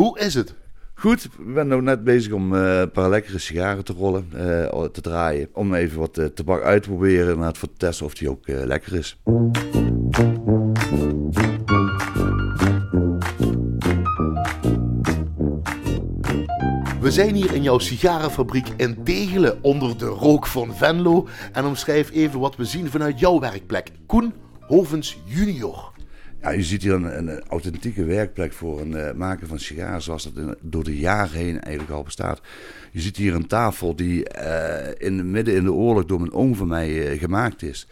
Hoe is het? Goed, ik ben nu net bezig om eh, een paar lekkere sigaren te rollen, eh, te draaien. Om even wat uh, tabak uit te proberen en voor te testen of die ook lekker is. We zijn hier in jouw sigarenfabriek in Tegelen onder de rook van Venlo. En omschrijf even wat we zien vanuit jouw werkplek. Koen Hovens junior. Ja, je ziet hier een, een authentieke werkplek voor een uh, maken van sigaren zoals dat door de jaren heen eigenlijk al bestaat. Je ziet hier een tafel die uh, in, midden in de oorlog door mijn oom van mij uh, gemaakt is.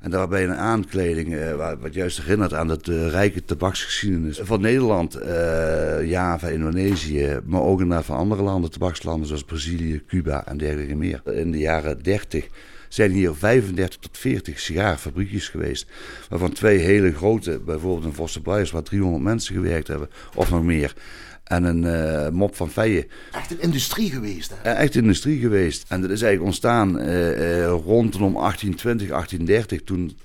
En daarbij een aankleding wat juist herinnert aan de rijke tabaksgeschiedenis van Nederland, Java, Indonesië, maar ook inderdaad van andere landen, tabakslanden zoals Brazilië, Cuba en dergelijke meer. In de jaren 30 zijn hier 35 tot 40 sigarenfabriekjes geweest. Waarvan twee hele grote, bijvoorbeeld een Vosse waar 300 mensen gewerkt hebben, of nog meer. En een uh, mop van Feijen. Echt een industrie geweest, hè? Echt een industrie geweest. En dat is eigenlijk ontstaan uh, uh, rondom 1820, 1830, toen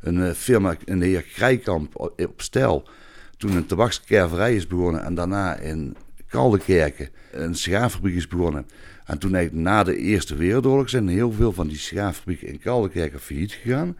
een firma, een heer Krijkamp op, op Stel, toen een tabakskerverij is begonnen en daarna in Kaldekerken een sigaarfabriek is begonnen. En toen eigenlijk na de Eerste Wereldoorlog zijn heel veel van die sigaarfabrieken in Kaldekerken failliet gegaan.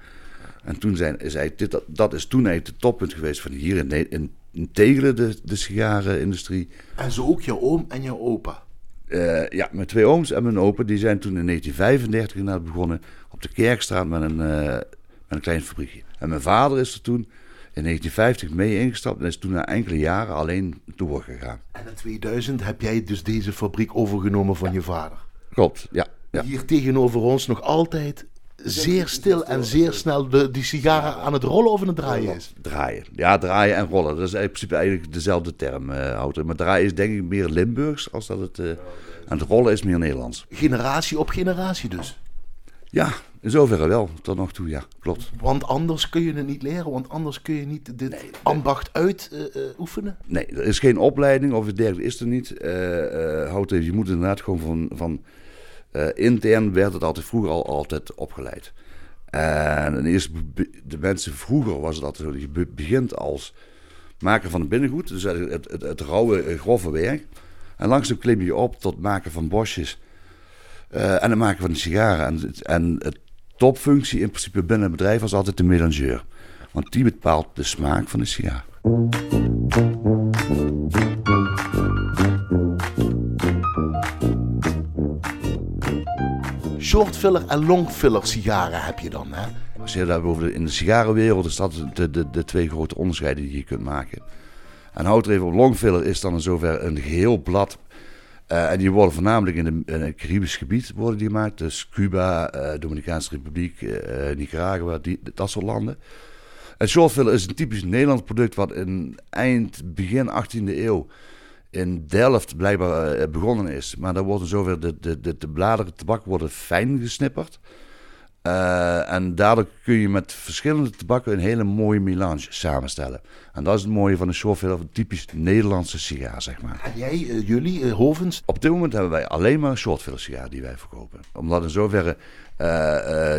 En toen zijn, is eigenlijk dit, dat, dat is toen eigenlijk het toppunt geweest van hier in, in, in Tegelen, de, de sigarenindustrie. En zo ook jouw oom en jouw opa? Uh, ja, mijn twee ooms en mijn opa die zijn toen in 1935 inderdaad begonnen op de Kerkstraat met een, uh, met een klein fabriekje. En mijn vader is er toen in 1950 mee ingestapt en is toen na enkele jaren alleen doorgegaan. En in 2000 heb jij dus deze fabriek overgenomen van je vader? Klopt, ja. ja. Hier tegenover ons nog altijd zeer stil en zeer snel de, die sigaren aan het rollen of aan het draaien is? Draaien. Ja, draaien en rollen. Dat is in principe eigenlijk dezelfde term, uh, Maar draaien is denk ik meer Limburgs als dat het... Uh, aan het rollen is meer Nederlands. Generatie op generatie dus? Ja, in zoverre wel, tot nog toe, ja, klopt. Want anders kun je het niet leren, want anders kun je niet dit nee, ambacht uitoefenen? Uh, nee, er is geen opleiding of het dergelijke is er niet. Uh, uh, houd even, je moet inderdaad gewoon van, van intern werd het altijd vroeger al altijd opgeleid. En eerst de mensen vroeger was het altijd zo, je begint als maker van het binnengoed, dus het, het, het, het rauwe, grove werk. En langzaam klim je op tot maken van bosjes uh, en het maken van de sigaren. En, en het topfunctie in principe binnen het bedrijf was altijd de mélangeur. Want die bepaalt de smaak van de sigaar. Shortfiller en longfiller sigaren heb je dan, hè? Als je daar over in de sigarenwereld is dat de, de, de twee grote onderscheiden die je kunt maken. En houd er even op, longfiller is dan in zover een geheel blad uh, en die worden voornamelijk in, de, in het Caribisch gebied worden die gemaakt. Dus Cuba, uh, Dominicaanse Republiek, uh, Nicaragua, die, dat soort landen. En shortfiller is een typisch Nederlands product wat in eind, begin 18e eeuw in Delft blijkbaar begonnen is. Maar daar worden zover de, de, de, de bladeren tabak worden fijn gesnipperd. Uh, en daardoor kun je met verschillende tabakken een hele mooie melange samenstellen. En dat is het mooie van een shortfiller, een typisch Nederlandse sigaar, zeg maar. En jij, uh, jullie, uh, Hovens? Op dit moment hebben wij alleen maar een shortfiller sigaar die wij verkopen. Omdat in zoverre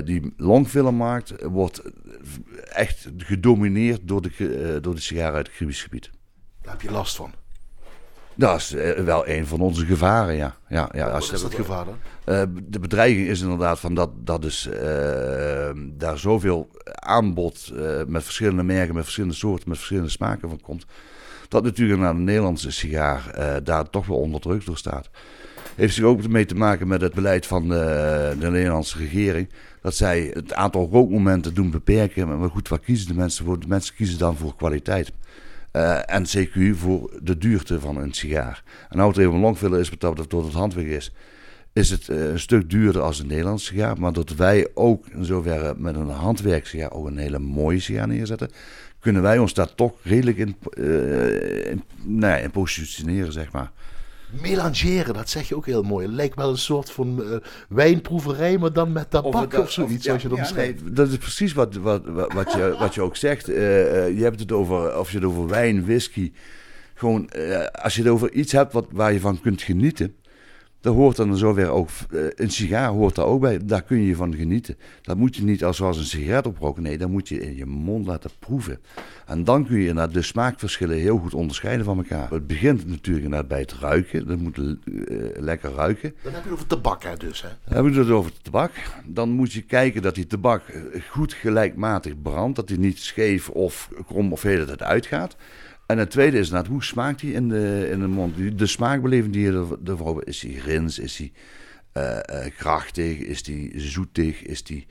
die longfillermarkt wordt echt gedomineerd door de, door de sigaren uit het Caribisch gebied. Daar heb je last van? Dat is wel een van onze gevaren, ja. ja, ja als Wat is dat gevaar dan? Uh, de bedreiging is inderdaad van dat, dat dus uh, daar zoveel aanbod uh, met verschillende merken, met verschillende soorten, met verschillende smaken van komt. Dat natuurlijk naar de Nederlandse sigaar daar toch wel onder druk door staat. Heeft zich ook mee te maken met het beleid van de, de Nederlandse regering. Dat zij het aantal rookmomenten doen beperken. Maar goed, waar kiezen de mensen voor? De mensen kiezen dan voor kwaliteit. Uh, en CQ voor de duurte van een sigaar. En nou het even longfiller is wat dat door het handwerk is, is het uh, een stuk duurder als een Nederlandse sigaar. Maar dat wij ook in zoverre met een handwerksigaar ook een hele mooie sigaar neerzetten, kunnen wij ons daar toch redelijk in, in, nou ja, in positioneren, zeg maar. Melangeren, dat zeg je ook heel mooi. Het lijkt wel een soort van uh, wijnproeverij, maar dan met tabak of, of zoiets, zoals je dat ja, omschrijft. Nee, dat is precies wat, wat, wat, je, wat je ook zegt. Uh, uh, je hebt het over, of je het over wijn, whisky. Gewoon, als je het over iets hebt wat, waar je van kunt genieten, Daar hoort dan zover ook, eh, een sigaar hoort daar ook bij. Daar kun je van genieten. Dat moet je niet als zoals een sigaret oproken. Nee, dat moet je in je mond laten proeven. En dan kun je inderdaad de smaakverschillen heel goed onderscheiden van elkaar. Het begint natuurlijk bij het ruiken. Dat moet uh, lekker ruiken. Dan heb je het over tabak hè, dus. Hè? Dan heb je het over tabak. Dan moet je kijken dat die tabak goed gelijkmatig brandt. Dat die niet scheef of krom of hele tijd uitgaat. En het tweede is inderdaad, hoe smaakt hij in de, in de mond? De smaakbeleving die je ervoor hebt, is die grins, is die uh, uh, krachtig, is die zoetig, is die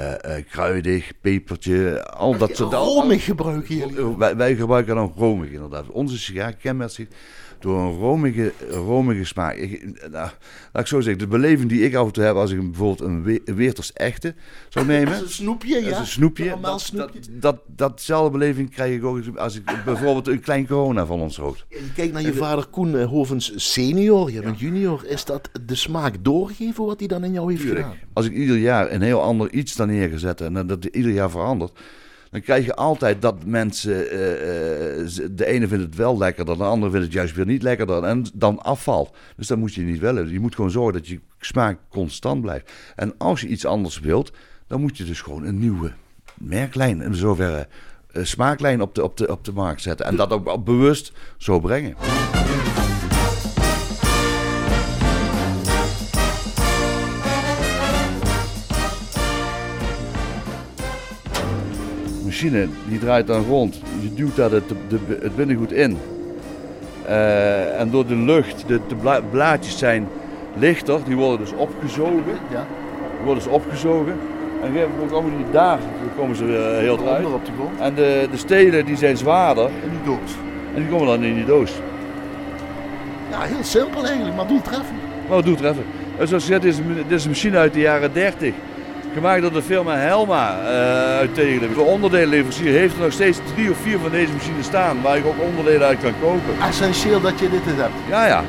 uh, kruidig, pepertje, al dat soort... Romig gebruiken jullie? Wij, wij gebruiken dan romig inderdaad. Onze sigaar kenmerkt zich door een romige, romige smaak. Ik, nou, laat ik zo zeggen, de beleving die ik af en toe heb als ik bijvoorbeeld een, we, een Weerters echte zou nemen. Dat is een snoepje, ja. Dat is een snoepje. Dat, snoepje. Dat, dat, datzelfde beleving krijg ik ook als ik bijvoorbeeld een klein corona van ons rook. Je kijkt naar je vader Koen Hovens senior, je bent junior. Is dat de smaak doorgeven wat hij dan in jou heeft Tuurlijk. gedaan? Als ik ieder jaar een heel ander iets dan neergezet en dat ieder jaar verandert dan krijg je altijd dat mensen, uh, de ene vindt het wel lekkerder, de andere vindt het juist weer niet lekkerder en dan afvalt. Dus dat moet je niet willen. Je moet gewoon zorgen dat je smaak constant blijft. En als je iets anders wilt, dan moet je dus gewoon een nieuwe merklijn, in zoverre uh, smaaklijn op de, op, de, op de markt zetten. En dat ook bewust zo brengen. Machine die draait dan rond. Je duwt daar het, de, het binnengoed in. Uh, en door de lucht, de, de, blaadjes zijn lichter, die worden dus opgezogen. Ja. Die worden dus opgezogen. En dan komen die daar, dan komen ze weer heel eruit. Op de grond. En de, de stelen die zijn zwaarder. In die doos. En die komen dan in die doos. Ja, heel simpel eigenlijk, maar doeltreffend. Maar doeltreffend. En zoals gezegd, dit is, dit is een machine uit de jaren 30 gemaakt door de firma Helma uh, uit Tegelen. De onderdelenleverancier heeft er nog steeds drie of vier van deze machines staan waar ik ook onderdelen uit kan kopen. Essentieel dat je dit hebt. Ja, ja.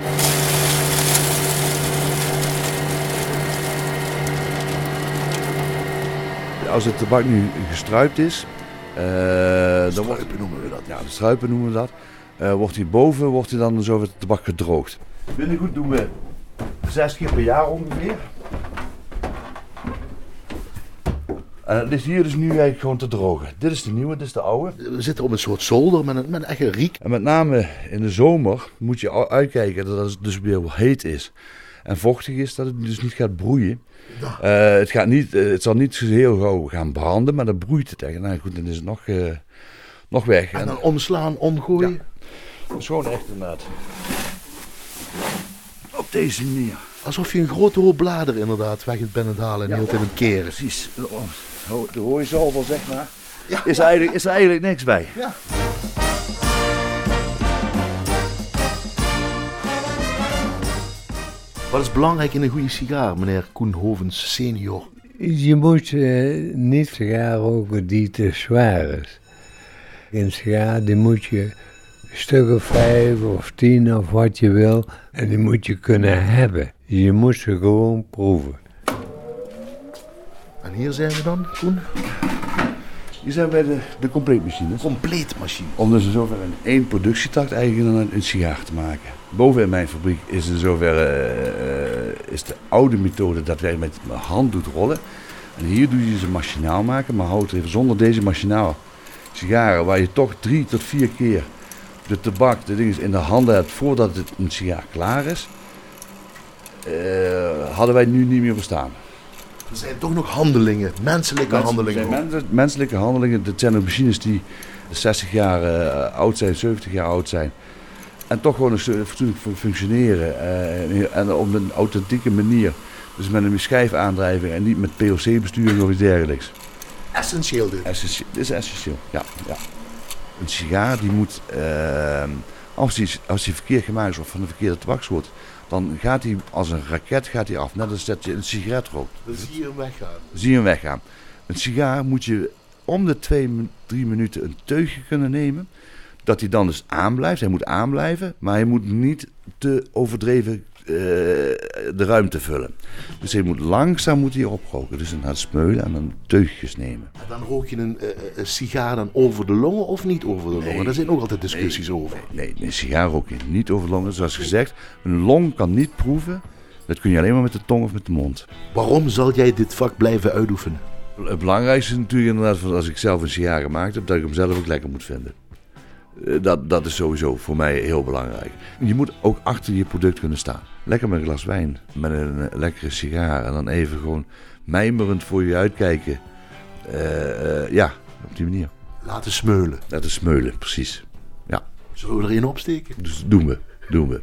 Als het tabak nu gestruipt is, uh, dan wordt, noemen we dat. Ja, de struipen noemen we dat. Uh, wordt hierboven wordt hij dan zo het tabak gedroogd. Binnengoed doen we zes keer per jaar ongeveer. En het ligt hier dus nu eigenlijk gewoon te drogen. Dit is de nieuwe, dit is de oude. We zitten op een soort zolder met een, met een echte riek. En met name in de zomer moet je uitkijken dat het dus weer heet is. En vochtig is, dat het dus niet gaat broeien. Ja. Uh, het, gaat niet, uh, het zal niet heel gauw gaan branden, maar dan broeit het echt. Nou goed, dan is het nog, uh, nog weg. En dan omslaan, omgooien. Ja. Dat is gewoon echt inderdaad. Op deze manier. Alsof je een grote hoop bladeren inderdaad weg het binnen halen en heel in een keren. Precies. De hooizalver, zeg maar. Ja. Is, er eigenlijk, is er eigenlijk niks bij. Ja. Wat is belangrijk in een goede sigaar, meneer Koen Hovens senior? Je moet uh, niet sigaar roken die te zwaar is. Een sigaar die moet je stukken vijf of tien of wat je wil. En die moet je kunnen hebben. Je moet ze gewoon proeven. En hier zijn we dan, Koen? Hier zijn we bij de, de compleetmachine. Compleetmachine. Om dus in zover in één productietakt eigenlijk een, een sigaar te maken. Boven in mijn fabriek is in zoverre uh, is de oude methode dat wij met hand doet rollen. En hier doe je ze machinaal maken, maar houd even zonder deze machinaal sigaren waar je toch drie tot vier keer de tabak, de dingen in de handen hebt voordat het een sigaar klaar is, hadden wij nu niet meer bestaan. Er zijn toch nog handelingen, menselijke Mens, handelingen. Mens, menselijke handelingen, dat zijn ook machines die 60 jaar uh, oud zijn, 70 jaar oud zijn. En toch gewoon een fatsoenlijk functioneren. Uh, en op een authentieke manier. Dus met een schijfaandrijving en niet met PLC-besturing of iets dergelijks. Essentieel dit. Essentieel, dit is essentieel, ja. ja. Een sigaar die moet, uh, als, die, als die verkeerd gemaakt is of van de verkeerde tabakssoort, dan gaat hij als een raket gaat hij af. Net als dat je een sigaret rookt. Dan zie je hem weggaan. Zie je hem weggaan. Een sigaar moet je om de twee, drie minuten een teugje kunnen nemen. Dat hij dan dus aanblijft. Hij moet aanblijven, maar hij moet niet te overdreven uh, de ruimte vullen. Dus hij moet langzaam moet hij oproken. Dus dan gaat smeulen en dan teugjes nemen. En dan rook je een, uh, een, sigaar dan over de longen of niet over de longen? Nee, Daar zijn ook altijd discussies nee, over. Nee, nee, een sigaar rook je niet over de longen. Zoals gezegd, een long kan niet proeven Dat kun je alleen maar met de tong of met de mond. Waarom zal jij dit vak blijven uitoefenen? Het belangrijkste is natuurlijk inderdaad, als ik zelf een sigaar gemaakt heb, dat ik hem zelf ook lekker moet vinden. Eh, Dat, dat is sowieso voor mij heel belangrijk. Je moet ook achter je product kunnen staan. Lekker met een glas wijn, met een eh, lekkere sigaar en dan even gewoon mijmerend voor je uitkijken. Eh, ja, op die manier. Laten smeulen. Is smeulen, precies. Ja, Zullen we er een opsteken? dus doen we, doen we.